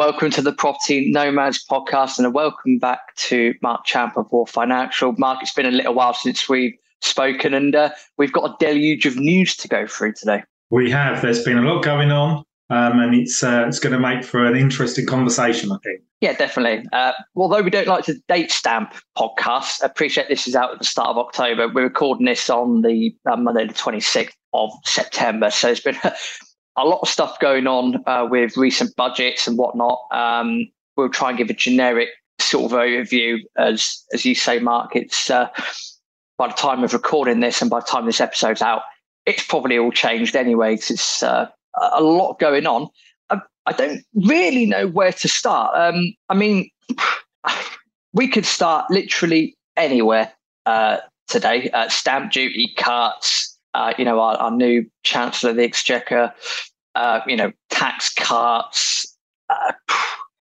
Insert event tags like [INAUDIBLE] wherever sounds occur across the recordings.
Welcome to the Property Nomads podcast and a welcome back to Marc Champ of Wharf Financial. Marc, it's been a little while since we've spoken and uh, we've got a deluge of news to go through today. We have. There's been a lot going on. Um, and it's uh, it's going to make for an interesting conversation, I think. Yeah, definitely. Uh, although we don't like to date stamp podcasts, I appreciate this is out at the start of October. We're recording this on the uh, Monday, the 26th of September. So it's been [LAUGHS] a lot of stuff going on uh, with recent budgets and whatnot. Um, we'll try and give a generic sort of overview, as as you say, Marc. It's uh, by the time of recording this and by the time this episode's out, it's probably all changed anyway. Because it's uh, a lot going on. I, I, don't really know where to start. Um, I mean, [SIGHS] we could start literally anywhere uh, today. Uh, stamp duty cuts, uh, you know, our, our, new Chancellor of the Exchequer, uh, you know, tax cuts. Uh,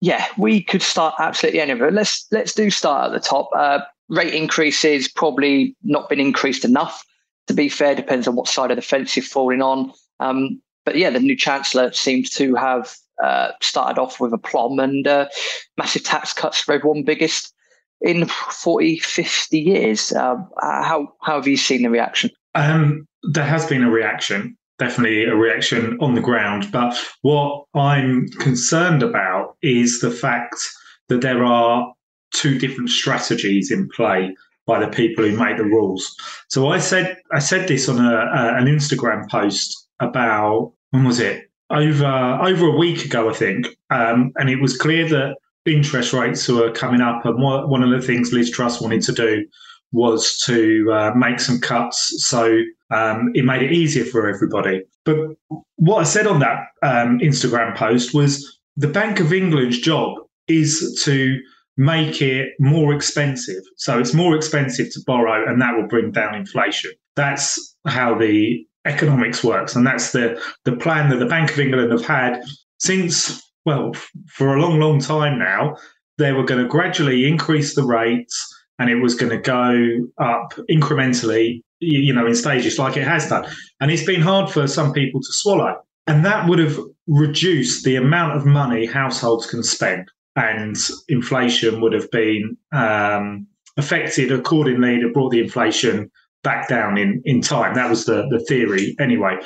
yeah, we could start absolutely anywhere. Let's let's do start at the top. Uh, rate increases probably not been increased enough. To be fair, depends on what side of the fence you're falling on. Um, but yeah, the new Chancellor seems to have uh, started off with aplomb and massive tax cuts for everyone, biggest in 40, 50 years. How, how have you seen the reaction? Um, there has been a reaction, definitely a reaction on the ground. But what I'm concerned about is the fact that there are two different strategies in play by the people who make the rules. So I said I said this on a, a, an Instagram post about when was it over over a week ago I think, um, and it was clear that interest rates were coming up, and one of the things Liz Truss wanted to do was to uh, make some cuts so um, it made it easier for everybody. But what I said on that um, Instagram post was the Bank of England's job is to make it more expensive. So it's more expensive to borrow, and that will bring down inflation. That's how the economics works, and that's the the plan that the Bank of England have had since well for a long, long time now. They were going to gradually increase the rates and it was going to go up incrementally, you know, in stages like it has done. And it's been hard for some people to swallow. And that would have reduced the amount of money households can spend, and inflation would have been um, affected accordingly to brought the inflation back down in, in time. That was the, the theory anyway.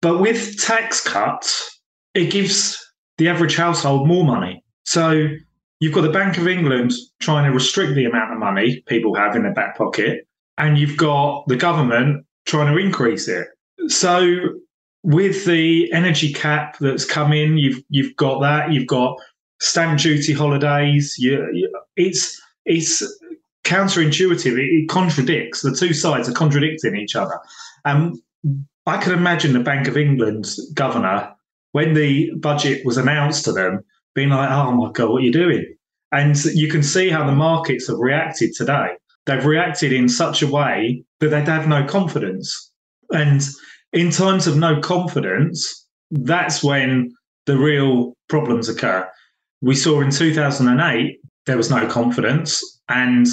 But with tax cuts, it gives the average household more money. So You've got the Bank of England trying to restrict the amount of money people have in their back pocket, and you've got the government trying to increase it. So with the energy cap that's come in, you've you've got that. You've got stamp duty holidays. You, you, it's it's counterintuitive. It, it, contradicts. The two sides are contradicting each other. And I can imagine the Bank of England's governor when the budget was announced to them being like, oh my God, what are you doing? And you can see how the markets have reacted today. They've reacted in such a way that they'd have no confidence. And in times of no confidence, that's when the real problems occur. We saw in 2008, there was no confidence, and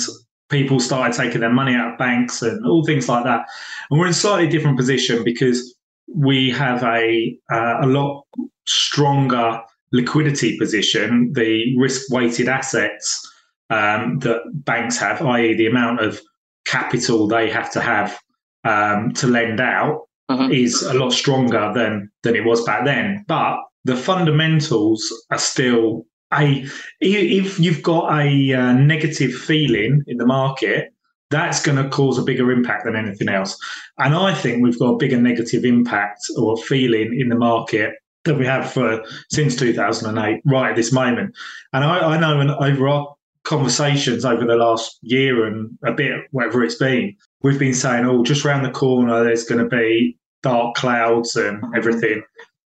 people started taking their money out of banks and all things like that. And we're in a slightly different position because we have a uh, a lot stronger liquidity position, the risk weighted assets um, that banks have, i.e., the amount of capital they have to have um, to lend out, uh-huh. is a lot stronger than than it was back then. But the fundamentals are still a. If you've got a uh, negative feeling in the market, that's going to cause a bigger impact than anything else. And I think we've got a bigger negative impact or feeling in the market that we have for since 2008, right at this moment. And I, I know in, over our conversations over the last year and a bit, whatever it's been, we've been saying, oh, just around the corner, there's going to be dark clouds and everything.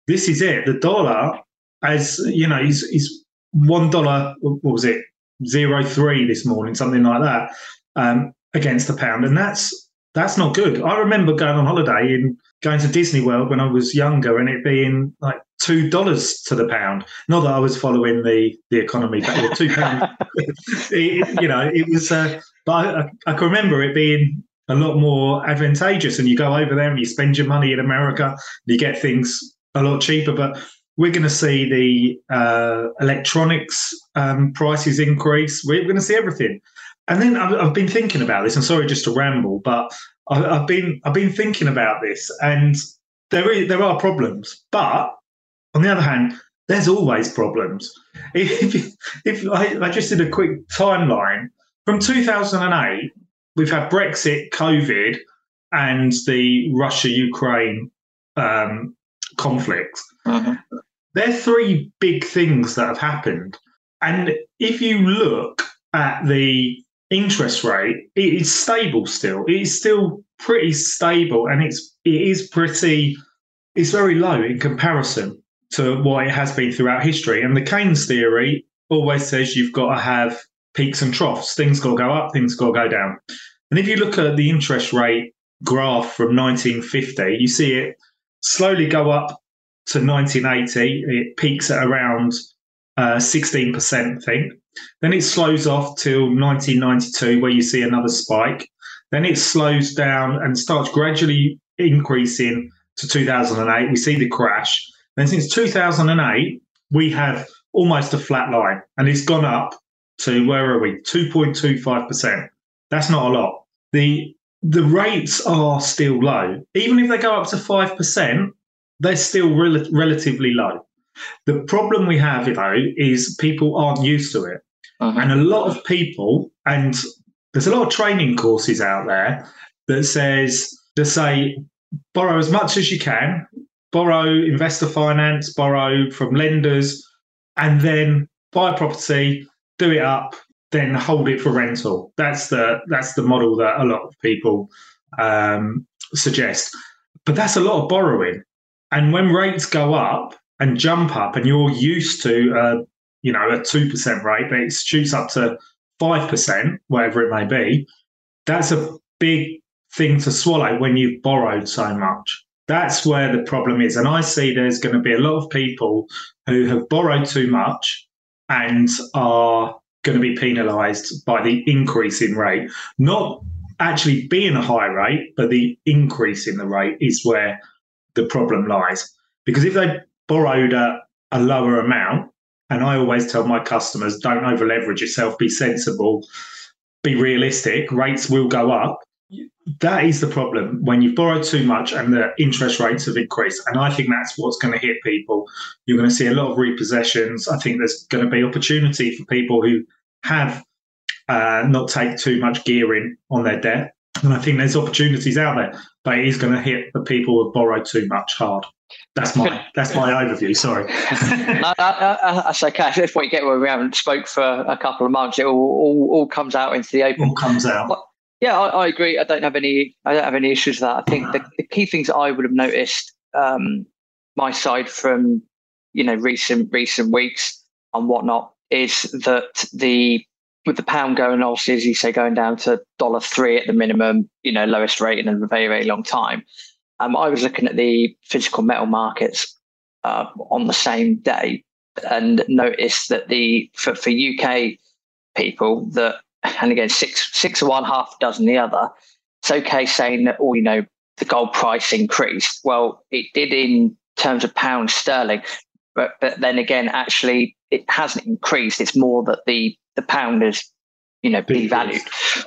This is it. The dollar, as you know, is is one dollar. What was it? Zero three this morning, something like that, um, against the pound, and that's that's not good. I remember going on holiday in going to Disney World when I was younger and it being like two dollars to the pound. Not that I was following the the economy, but two pound. [LAUGHS] [LAUGHS] you know, it was. Uh, but I, I, can remember it being a lot more advantageous. And you go over there and you spend your money in America, you get things a lot cheaper. But we're going to see the uh, electronics um, prices increase. We're going to see everything. And then I've, I've, been thinking about this. I'm sorry just to ramble, but I, have been I've been thinking about this, and there is, there are problems. But on the other hand, there's always problems. [LAUGHS] If, if I, I just did a quick timeline from 2008, we've had Brexit, COVID, and the Russia Ukraine um, conflict. Uh-huh. They're three big things that have happened. And if you look at the interest rate, it is stable still. It is still pretty stable and it's it is pretty it's very low in comparison to what it has been throughout history. And the Keynes theory always says you've got to have peaks and troughs. Things got to go up, things got to go down. And if you look at the interest rate graph from 1950, you see it slowly go up to 1980. It peaks at around uh, 16%, I think. Then it slows off till 1992, where you see another spike. Then it slows down and starts gradually increasing to 2008. We see the crash. Then since 2008, we have almost a flat line, and it's gone up to where are we? 2.25%. That's not a lot. The the rates are still low. Even if they go up to 5%, they're still rel- relatively low. The problem we have, though, is people aren't used to it. Uh-huh. And a lot of people, and there's a lot of training courses out there that says to say borrow as much as you can, borrow investor finance, borrow from lenders, and then buy a property, do it up, then hold it for rental. That's the that's the model that a lot of people um, suggest. But that's a lot of borrowing, and when rates go up and jump up, and you're used to uh, you know a two percent rate, but it shoots up to five percent, whatever it may be. That's a big thing to swallow when you've borrowed so much. That's where the problem is. And I see there's going to be a lot of people who have borrowed too much and are going to be penalised by the increase in rate. Not actually being a high rate, but the increase in the rate is where the problem lies. Because if they borrowed a lower amount, and I always tell my customers, don't over leverage yourself, be sensible, be realistic, rates will go up. That is the problem when you've borrowed too much and the interest rates have increased. And I think that's what's going to hit people. You're going to see a lot of repossessions. I think there's going to be opportunity for people who have uh, not take too much gearing on their debt. And I think there's opportunities out there, but it is going to hit the people who borrow too much hard. That's my [LAUGHS] that's my overview. Sorry. no, that's okay. If we get where we haven't spoke for a couple of months, it all, all, all comes out into the open. All comes out. But, yeah, I, I, agree. I don't have any. I don't have any issues with that. I think the, the key things that I would have noticed, um, my side from you know recent recent weeks and whatnot, is that the with the pound going obviously as you say going down to dollar three at the minimum, you know, lowest rate in a very very long time. Um, I was looking at the physical metal markets uh, on the same day and noticed that the for, for UK people that and again six six of one half dozen the other. It's okay saying that oh you know the gold price increased. Well, it did in terms of pound sterling, but but then again actually it hasn't increased. It's more that the the pound is, you know, be valued.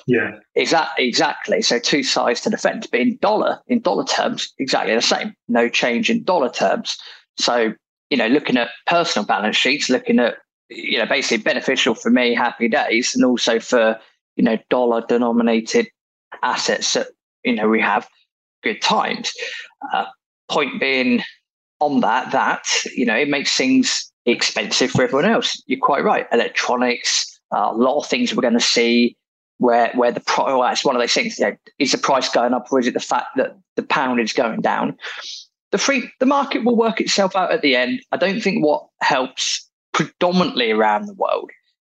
Yeah, exactly, exactly. So two sides to the fence, but in dollar in dollar terms, exactly the same. No change in dollar terms. So you know, looking at personal balance sheets, looking at you know, basically beneficial for me, happy days, and also for you know dollar denominated assets that you know we have good times. Uh, point being on that, that you know, it makes things expensive for everyone else. You're quite right. Electronics, uh, a lot of things we're going to see where where the price. Well, it's one of those things. You know, is the price going up, or is it the fact that the pound is going down? The free the market will work itself out at the end. I don't think what helps predominantly around the world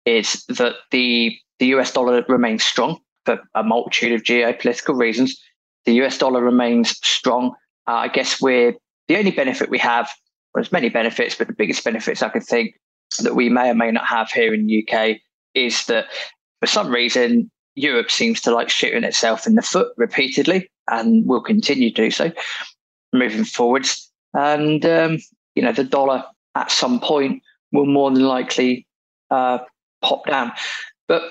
is that the the US dollar remains strong for a multitude of geopolitical reasons. The US dollar remains strong. Uh, I guess we're the only benefit we have well, there's many benefits, but the biggest benefits I could think that we may or may not have here in the UK is that for some reason Europe seems to like shooting itself in the foot repeatedly and will continue to do so moving forwards. And um, you know the dollar at some point will more than likely uh, pop down. But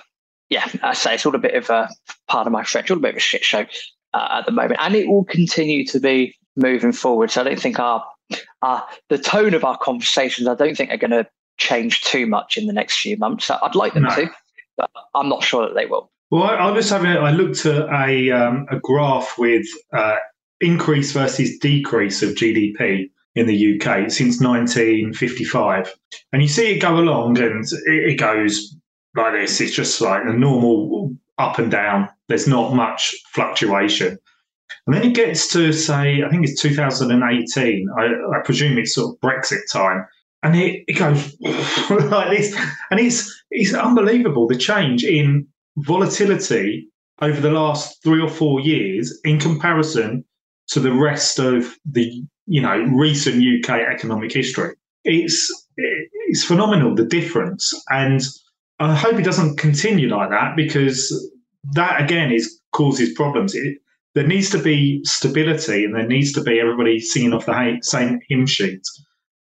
yeah, I say it's all a bit of a part of my French, all a bit of a shit show uh, at the moment, and it will continue to be moving forward. So I don't think our, our the tone of our conversations, I don't think are going to change too much in the next few months. I'd like them no. to, but I'm not sure that they will. Well, I, I was having I looked at a um, a graph with uh, increase versus decrease of GDP in the UK since 1955, and you see it go along, and it, it goes like this. It's just like a normal up and down. There's not much fluctuation. And then it gets to say, I think it's 2018. I, I presume it's sort of Brexit time, and it, it goes [LAUGHS] like this, and it's it's unbelievable the change in volatility over the last three or four years in comparison to the rest of the you know recent UK economic history. It's it's phenomenal the difference, and I hope it doesn't continue like that because that again is causes problems. It, there needs to be stability, and there needs to be everybody singing off the same hymn sheet.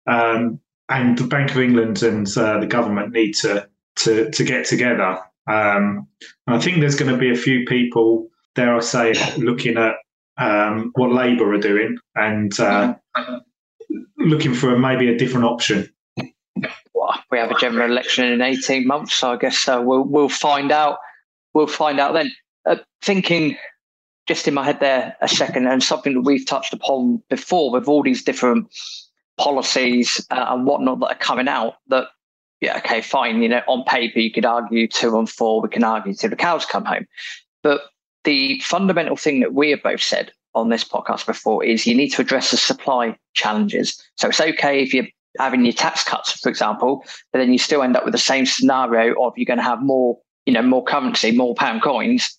Um, and the Bank of England and uh, the government need to to to get together. Um, and I think there's going to be a few people, dare I say, looking at um, what Labour are doing and uh, looking for maybe a different option. We have a general election in 18 months, so I guess uh, we'll we'll find out. We'll find out then. Uh, thinking just in my head there a second, and something that we've touched upon before with all these different policies uh, and whatnot that are coming out that yeah okay fine you know on paper you could argue two and four we can argue till the cows come home. But the fundamental thing that we have both said on this podcast before is you need to address the supply challenges. So it's okay if you're having your tax cuts for example but then you still end up with the same scenario of you're going to have more you know more currency more pound coins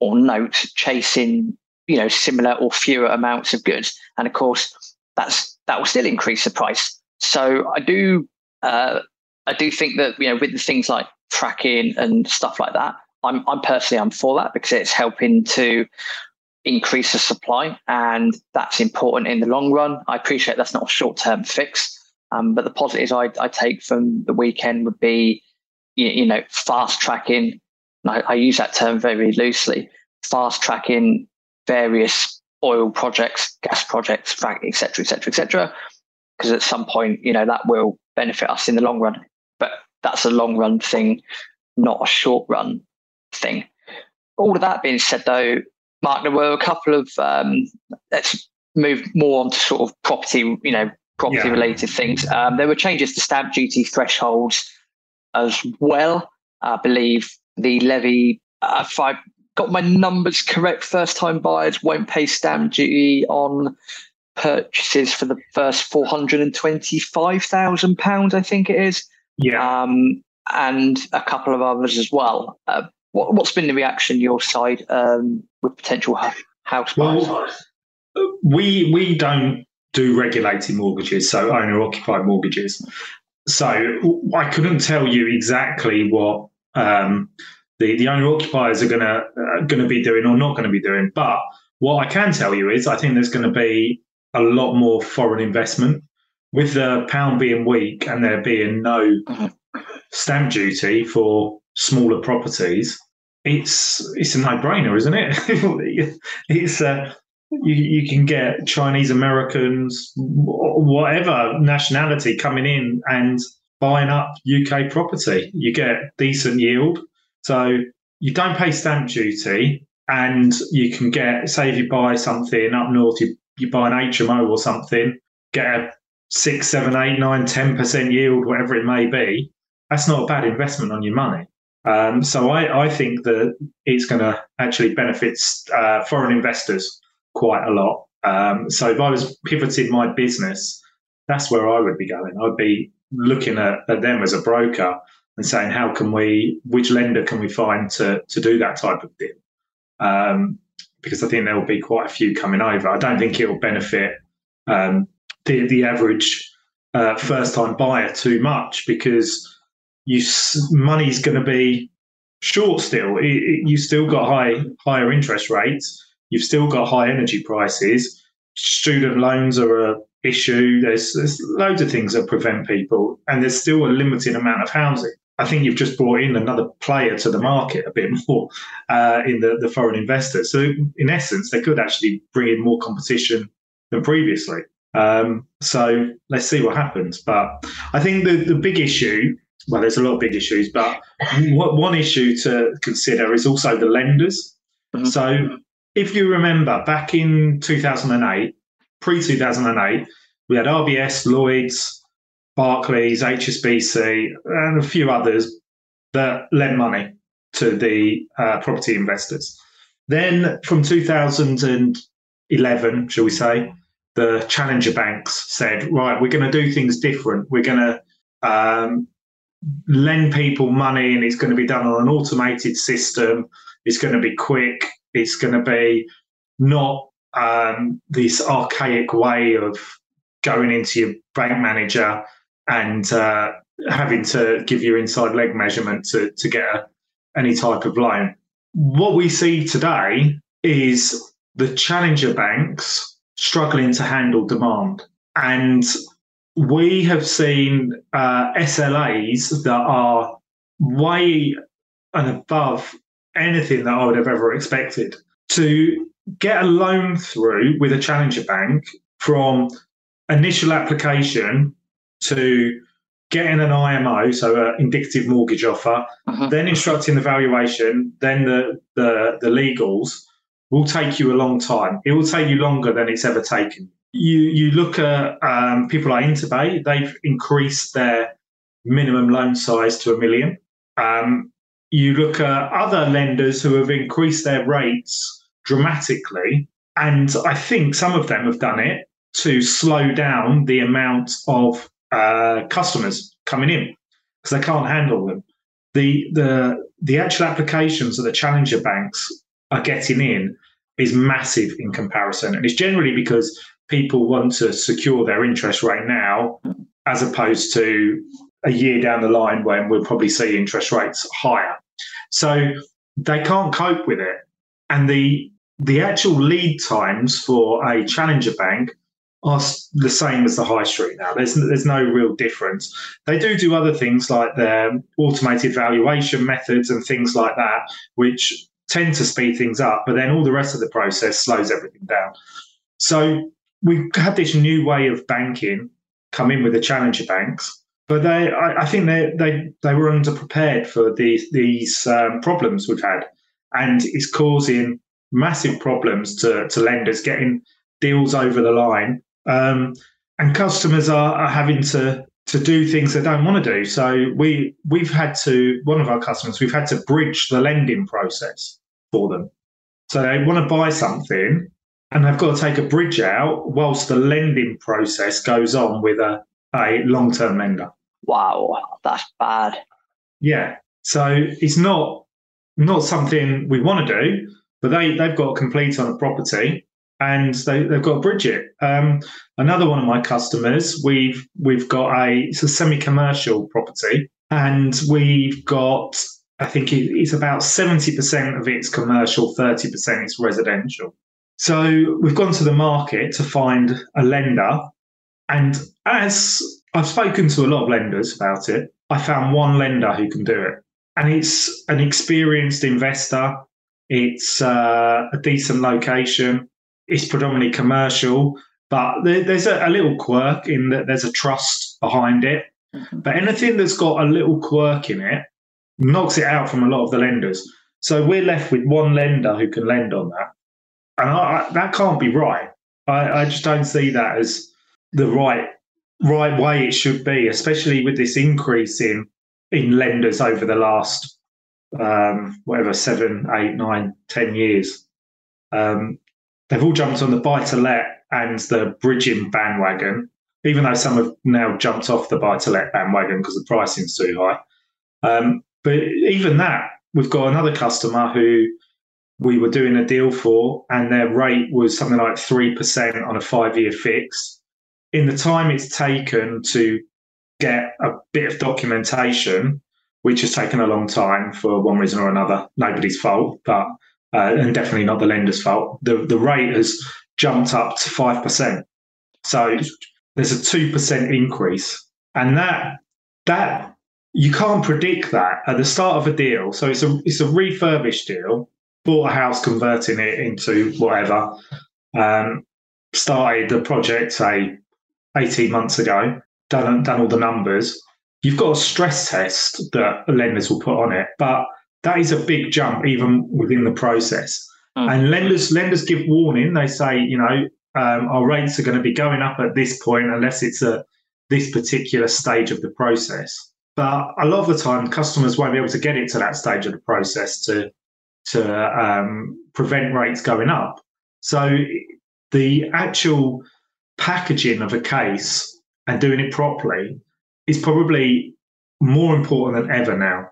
or notes chasing you know similar or fewer amounts of goods. And of course that's that will still increase the price. So I do uh, I do think that you know with the things like fracking and stuff like that, I'm I'm personally I'm for that because it's helping to increase the supply and that's important in the long run. I appreciate that's not a short term fix, um, but the positives I, I take from the weekend would be you, you know fast tracking. I, I use that term very loosely. Fast tracking various oil projects, gas projects, etc., etc., etc. Because at some point, you know, that will benefit us in the long run. But that's a long run thing, not a short run thing. All of that being said, though, Marc, there were a couple of um, let's move more on to sort of property, you know, property yeah. related things. Um, there were changes to stamp duty thresholds as well. I believe the levy, uh, I got my numbers correct, first time buyers won't pay stamp duty on purchases for the first four hundred and twenty-five thousand pounds. I think it is. Yeah. Um, and a couple of others as well. Uh, what, has been the reaction your side um, with potential house buyers? Well, we we don't do regulated mortgages, so owner occupied mortgages. So I couldn't tell you exactly what um, the, the owner occupiers are going to uh, going to be doing or not going to be doing. But what I can tell you is I think there's going to be a lot more foreign investment with the pound being weak and there being no stamp duty for smaller properties. It's it's a no brainer, isn't it? [LAUGHS] it's uh, you, you can get Chinese Americans, whatever nationality coming in and buying up UK property. You get decent yield so you don't pay stamp duty, and you can get, say, if you buy something up north, you, you buy an HMO or something, get a six, seven, eight, nine, ten percent yield, whatever it may be. That's not a bad investment on your money. Um, so I, I, think that it's going to actually benefit uh, foreign investors quite a lot. Um, so if I was pivoting my business, that's where I would be going. I'd be looking at, at them as a broker and saying how can we, which lender can we find to to do that type of deal? Um, because I think there will be quite a few coming over. I don't think it will benefit um, the the average uh, first time buyer too much because you money's going to be short still. It, it, you still got high higher interest rates. You've still got high energy prices. Student loans are a issue. There's there's loads of things that prevent people, and there's still a limited amount of housing. I think you've just brought in another player to the market a bit [LAUGHS] more uh, in the, the foreign investors. So in essence, they could actually bring in more competition than previously. Um, so let's see what happens. But I think the, the big issue, well, there's a lot of big issues, but one issue to consider is also the lenders. Mm-hmm. So if you remember back in 2008, pre 2008, we had RBS, Lloyds, Barclays, HSBC, and a few others that lent money to the uh, property investors. Then from 2011, shall we say, the challenger banks said, right, we're going to do things different. We're going to um, lend people money and it's going to be done on an automated system. It's going to be quick. It's going to be not um, this archaic way of going into your bank manager and uh, having to give your inside leg measurement to, to get a, any type of loan. What we see today is the challenger banks struggling to handle demand. And we have seen uh, SLAs that are way and above anything that I would have ever expected. To get a loan through with a challenger bank from initial application to getting an IMO, so an indicative mortgage offer, uh-huh. then instructing the valuation, then the, the, the legals, will take you a long time. It will take you longer than it's ever taken. You you look at um, people like Interbay; they've increased their minimum loan size to a million. Um, you look at other lenders who have increased their rates dramatically, and I think some of them have done it to slow down the amount of uh, customers coming in because they can't handle them. The the the actual applications that the challenger banks are getting in is massive in comparison. And it's generally because people want to secure their interest rate now as opposed to a year down the line when we'll probably see interest rates higher. So they can't cope with it. And the the actual lead times for a challenger bank are the same as the high street now. There's there's no real difference. They do do other things like their automated valuation methods and things like that, which tend to speed things up, but then all the rest of the process slows everything down. So we've had this new way of banking come in with the challenger banks, but they, I, I think they, they, they were underprepared for these these um, problems we've had, and it's causing massive problems to, to lenders getting deals over the line, um, and customers are, are having to to do things they don't want to do. So we we've had to one of our customers we've had to bridge the lending process for them. So they want to buy something and they've got to take a bridge out whilst the lending process goes on with a, a long term lender. Wow, that's bad. Yeah. So it's not not something we want to do, but they, they've got complete on a property and they, they've got to bridge. Um, another one of my customers, we've we've got a it's a semi-commercial property, and we've got I think it's about 70% of it's commercial, 30% is residential. So we've gone to the market to find a lender. And as I've spoken to a lot of lenders about it, I found one lender who can do it. And it's an experienced investor. It's uh, a decent location. It's predominantly commercial, but there, there's a, a, little quirk in that there's a trust behind it. Mm-hmm. But anything that's got a little quirk in it knocks it out from a lot of the lenders. So we're left with one lender who can lend on that. And I, I, that can't be right. I, I just don't see that as the right right way it should be, especially with this increase in in lenders over the last um, whatever seven, eight, nine, ten years. Um, they've all jumped on the buy to let and the bridging bandwagon, even though some have now jumped off the buy to let bandwagon because the pricing's too high. Um, but even that, we've got another customer who we were doing a deal for, and their rate was something like 3% on a five year fix. In the time it's taken to get a bit of documentation, which has taken a long time for one reason or another, nobody's fault, but uh, and definitely not the lender's fault. The the rate has jumped up to five percent. So there's a two percent increase, and that that you can't predict that at the start of a deal. So it's a it's a refurbished deal. Bought a house, converting it into whatever. Um, started the project say 18 months ago. Done done all the numbers. You've got a stress test that lenders will put on it, but that is a big jump even within the process. Mm. And lenders lenders give warning. They say, you know, um, our rates are going to be going up at this point unless it's a this particular stage of the process. But a lot of the time, customers won't be able to get it to that stage of the process to to um, prevent rates going up. So the actual packaging of a case and doing it properly is probably more important than ever now.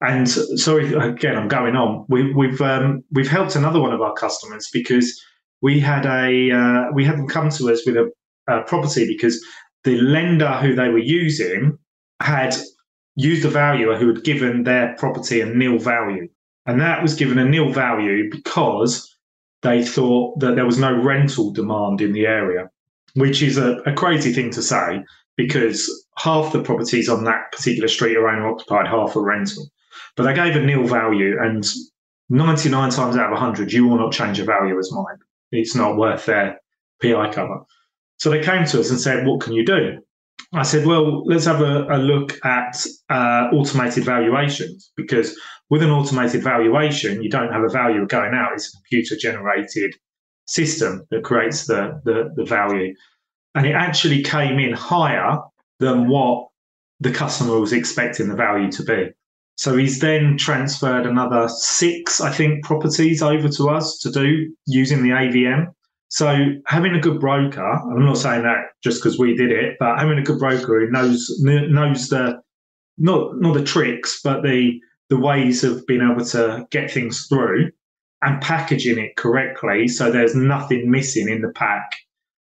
And sorry, again, I'm going on. We, we've um, we've helped another one of our customers because we had a uh, we had them come to us with a, a property because the lender who they were using had used a valuer who had given their property a nil value. And that was given a nil value because they thought that there was no rental demand in the area, which is a, a crazy thing to say because half the properties on that particular street are owner occupied, half are rental. But they gave a nil value, and 99 times out of 100, you will not change a value as mine. It's not worth their PI cover. So they came to us and said, What can you do? I said, Well, let's have a, a look at uh, automated valuations because with an automated valuation, you don't have a value going out, it's a computer generated system that creates the, the, the value. And it actually came in higher than what the customer was expecting the value to be. So he's then transferred another six, I think, properties over to us to do using the AVM. So having a good broker, I'm not saying that just because we did it, but having a good broker who knows knows the not not the tricks, but the the ways of being able to get things through and packaging it correctly so there's nothing missing in the pack.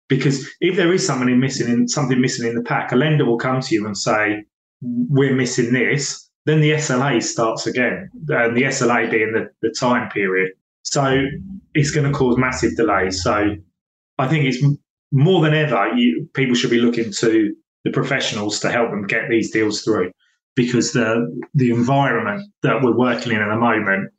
Because if there is something missing in something missing in the pack, a lender will come to you and say, We're missing this then the SLA starts again, and the SLA being the, the time period. So it's going to cause massive delays. So I think it's more than ever, you, people should be looking to the professionals to help them get these deals through because the the environment that we're working in at the moment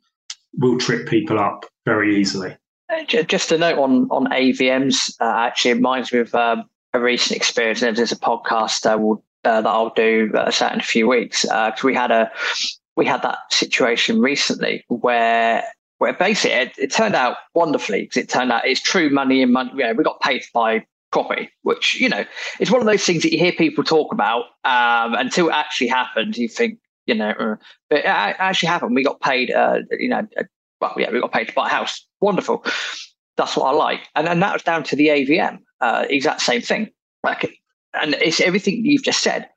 will trip people up very easily. Uh, just a note on on AVMs, uh, actually, it reminds me of um, a recent experience. And There's a podcast uh, we'll uh, that I'll do uh, in a few weeks because uh, we had a we had that situation recently where where basically it, it turned out wonderfully because it turned out it's true money and money. Know, we got paid by property, which you know it's one of those things that you hear people talk about um, until it actually happened. You think you know, uh, but it actually happened. We got paid. Uh, you know, well, yeah, we got paid to buy a house. Wonderful. That's what I like, and and that was down to the AVM. Uh, exact same thing. Like and it's everything you've just said.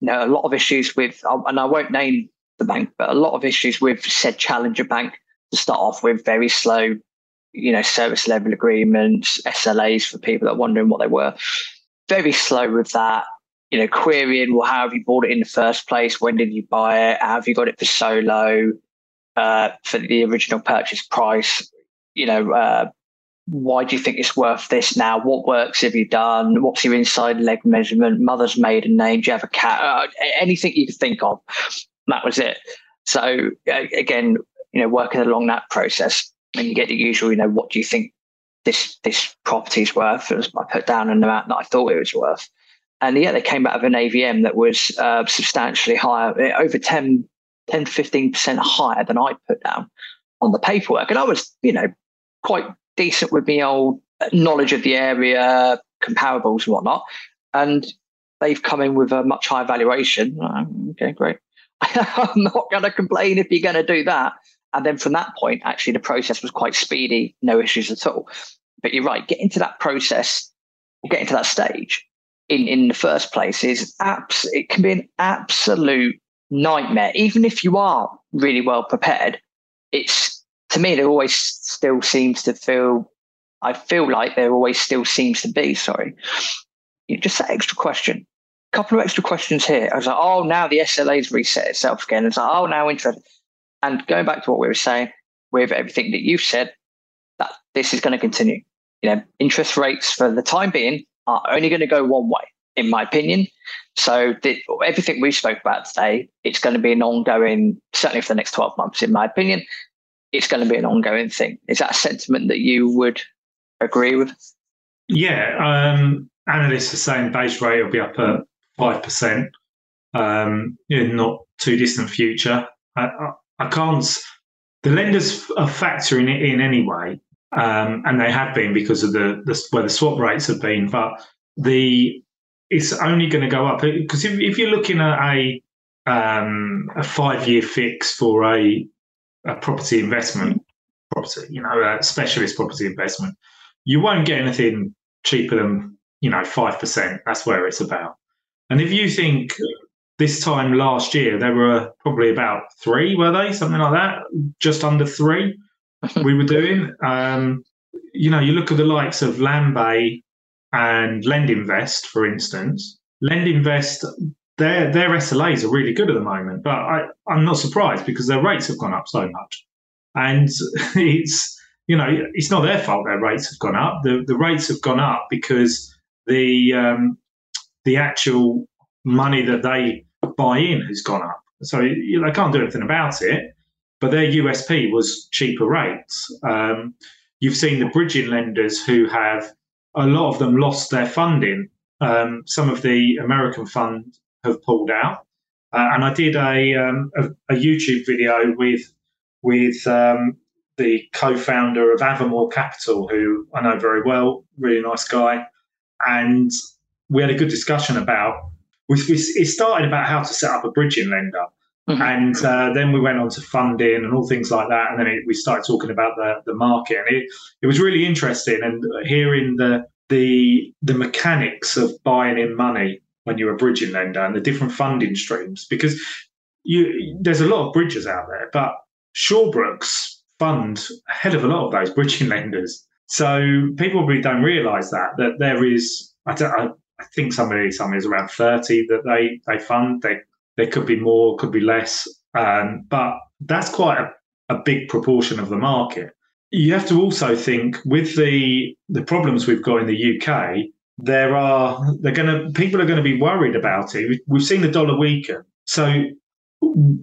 You know, a lot of issues with, um, and I won't name the bank, but a lot of issues with said challenger bank to start off with, very slow, you know, service level agreements, SLAs for people that are wondering what they were. Very slow with that. You know, querying, well, how have you bought it in the first place? When did you buy it? How have you got it for so low uh, for the original purchase price? You know, uh, why do you think it's worth this now? What works have you done? What's your inside leg measurement? Mother's maiden name? Do you have a cat? Uh, anything you could think of. That was it. So again, you know, working along that process, and you get the usual, you know, what do you think this this property is worth? As I put down an amount that I thought it was worth, and yeah, they came out of an AVM that was uh, substantially higher, over 10, 10 to fifteen percent higher than I put down on the paperwork, and I was, you know, quite decent with my old knowledge of the area, comparables and whatnot. And they've come in with a much higher valuation. Oh, okay, great. [LAUGHS] I'm not going to complain if you're going to do that. And then from that point, actually, the process was quite speedy, no issues at all. But you're right, getting to that process, getting to that stage in, in the first place is abs- it can be an absolute nightmare. Even if you are really well prepared, it's to me, there always still seems to feel, I feel like there always still seems to be, sorry, just that extra question. A couple of extra questions here. I was like, oh, now the SLA's reset itself again. It's like, oh, now interesting. And going back to what we were saying with everything that you've said, that this is going to continue. You know, interest rates for the time being are only going to go one way, in my opinion. So the, everything we spoke about today, it's going to be an ongoing, certainly for the next 12 months, in my opinion, it's going to be an ongoing thing. Is that a sentiment that you would agree with? Yeah, um, analysts are saying base rate will be up at five percent um, in not too distant future. I, I, I, can't. The lenders are factoring it in anyway, um, and they have been because of the, the where the swap rates have been. But the it's only going to go up because if, if you're looking at a um, a five year fix for a a property investment property, you know, a specialist property investment, you won't get anything cheaper than you know five percent. That's where it's about. And if you think this time last year there were probably about three, were they something like that, just under three, [LAUGHS] we were doing. Um, you know, you look at the likes of Landbay and LendInvest, for instance. LendInvest, their their SLAs are really good at the moment, but I, I'm not surprised because their rates have gone up so much, and [LAUGHS] it's you know, it's not their fault their rates have gone up. The the rates have gone up because the um, the actual money that they buy in has gone up. So you know, they can't do anything about it. But their USP was cheaper rates. Um, you've seen the bridging lenders who have a lot of them lost their funding. Um, some of the American funds have pulled out. Uh, and I did a, um, a, a YouTube video with with um, the co-founder of Avamore Capital, who I know very well, really nice guy, and we had a good discussion about. We, we, it started about how to set up a bridging lender, mm-hmm. and uh, then we went on to funding and all things like that, and then it, we started talking about the the market, and it it was really interesting and hearing the the the mechanics of buying in money when you're a bridging lender and the different funding streams because you there's a lot of bridges out there, but Shawbrooks fund a hell of a lot of those bridging [LAUGHS] lenders. So people probably don't realise that that there is. I, I, I think somebody somebody is around thirty that they they fund. They there could be more, could be less, um, but that's quite a, a big proportion of the market. You have to also think with the the problems we've got in the UK. There are they're going to people are going to be worried about it. We've seen the dollar weaken, so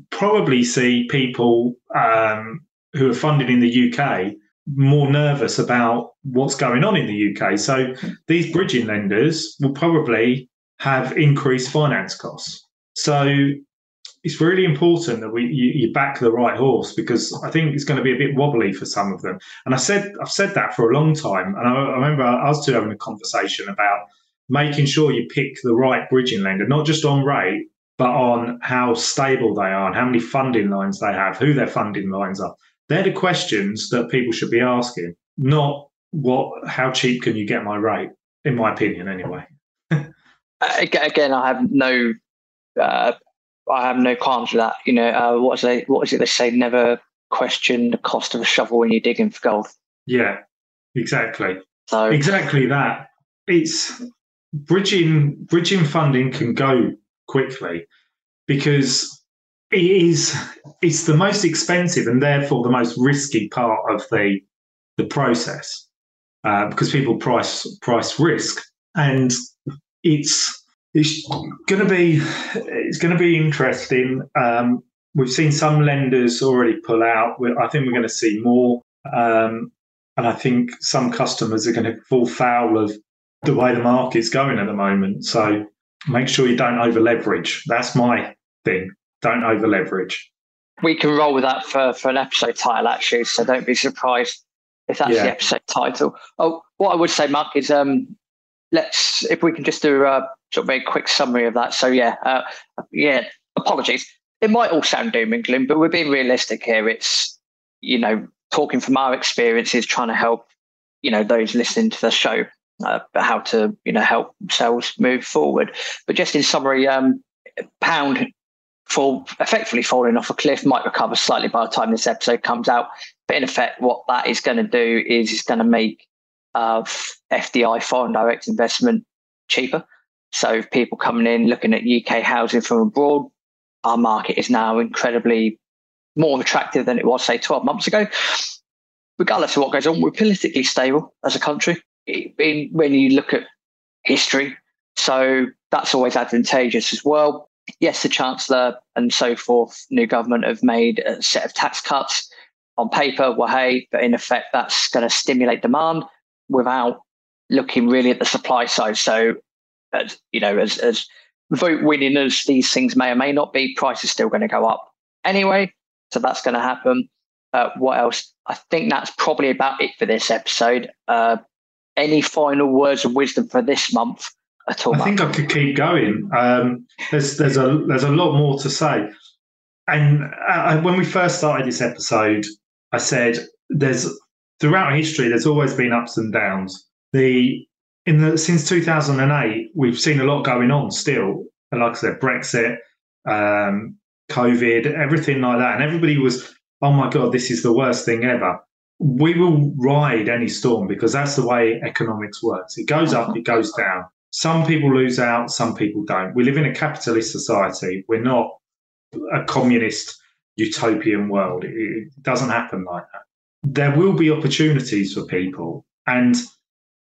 probably see people um, who are funded in the UK more nervous about what's going on in the UK. So these bridging lenders will probably have increased finance costs. So it's really important that we you, you, back the right horse because I think it's going to be a bit wobbly for some of them. And I said I've said that for a long time, and I, I remember us two having a conversation about making sure you pick the right bridging lender, not just on rate, but on how stable they are and how many funding lines they have, who their funding lines are. They're the questions that people should be asking, not what how cheap can you get my rate, in my opinion, anyway. [LAUGHS] Again, I have no, uh, I have no qualms with that. You know, uh, what is they, what is it they say? Never question the cost of a shovel when you're digging for gold. Yeah, exactly. So exactly that. It's bridging. Bridging funding can go quickly because it is it's the most expensive and therefore the most risky part of the the process uh, because people price price risk and it's it's going to be it's going to be interesting. Um, we've seen some lenders already pull out. I think we're going to see more, um, and I think some customers are going to fall foul of the way the market's going at the moment. So make sure you don't over leverage. That's my thing don't over leverage. We can roll with that for, for an episode title, actually. So don't be surprised if that's yeah. the episode title. Oh, what I would say, Marc, is um, let's if we can just do a sort of very quick summary of that. So yeah, uh, yeah. Apologies. It might all sound doom and gloom, but we're being realistic here. It's you know talking from our experiences, trying to help you know those listening to the show uh, how to you know help themselves move forward. But just in summary, um, pound fall effectively falling off a cliff might recover slightly by the time this episode comes out but in effect what that is going to do is it's going to make uh, fdi foreign direct investment cheaper so people coming in looking at uk housing from abroad our market is now incredibly more attractive than it was say 12 months ago regardless of what goes on we're politically stable as a country when you look at history. So that's always advantageous as well. Yes, the Chancellor and so forth, new government have made a set of tax cuts on paper. Well, hey, but in effect, that's going to stimulate demand without looking really at the supply side. So, as, you know, as, as vote winning as these things may or may not be, price is still going to go up anyway. So that's going to happen. Uh, what else? I think that's probably about it for this episode. Uh, any final words of wisdom for this month at all? I think I could keep going. Um, there's there's a there's a lot more to say. And uh, when we first started this episode, I said there's throughout history there's always been ups and downs. The in the since 2008 we've seen a lot going on still. Like I said, Brexit, um, COVID, everything like that, and everybody was, oh my god, this is the worst thing ever we will ride any storm because that's the way economics works. It goes up, it goes down. Some people lose out, some people don't. We live in a capitalist society. We're not a communist utopian world. It, doesn't happen like that. There will be opportunities for people. And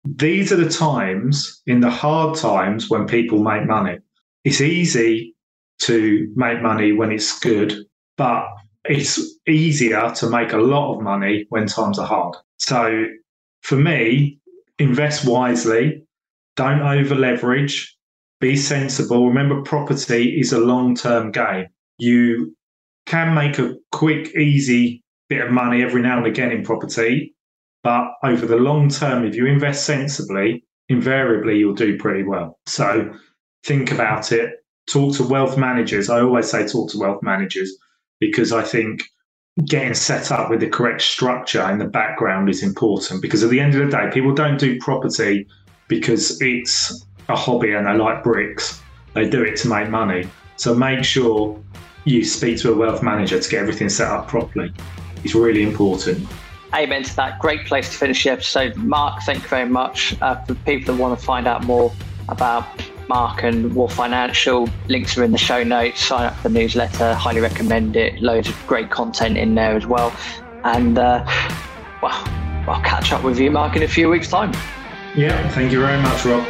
these are the times, in the hard times, when people make money. It's easy to make money when it's good, but it's easier to make a lot of money when times are hard. So for me, invest wisely, don't over leverage, be sensible. Remember, property is a long term game. You can make a quick, easy bit of money every now and again in property, but over the long term, if you invest sensibly, invariably you'll do pretty well. So think about it. Talk to wealth managers. I always say talk to wealth managers because I think getting set up with the correct structure in the background is important because at the end of the day, people don't do property because it's a hobby and they like bricks. They do it to make money. So make sure you speak to a wealth manager to get everything set up properly. It's really important. Amen to that. Great place to finish the episode. Marc, thank you very much. Uh, for people that want to find out more about Marc and Wharf Financial. Links are in the show notes. Sign up for the newsletter. Highly recommend it. Loads of great content in there as well. And uh, well, I'll catch up with you, Marc, in a few weeks' time. Yeah, thank you very much, Rob.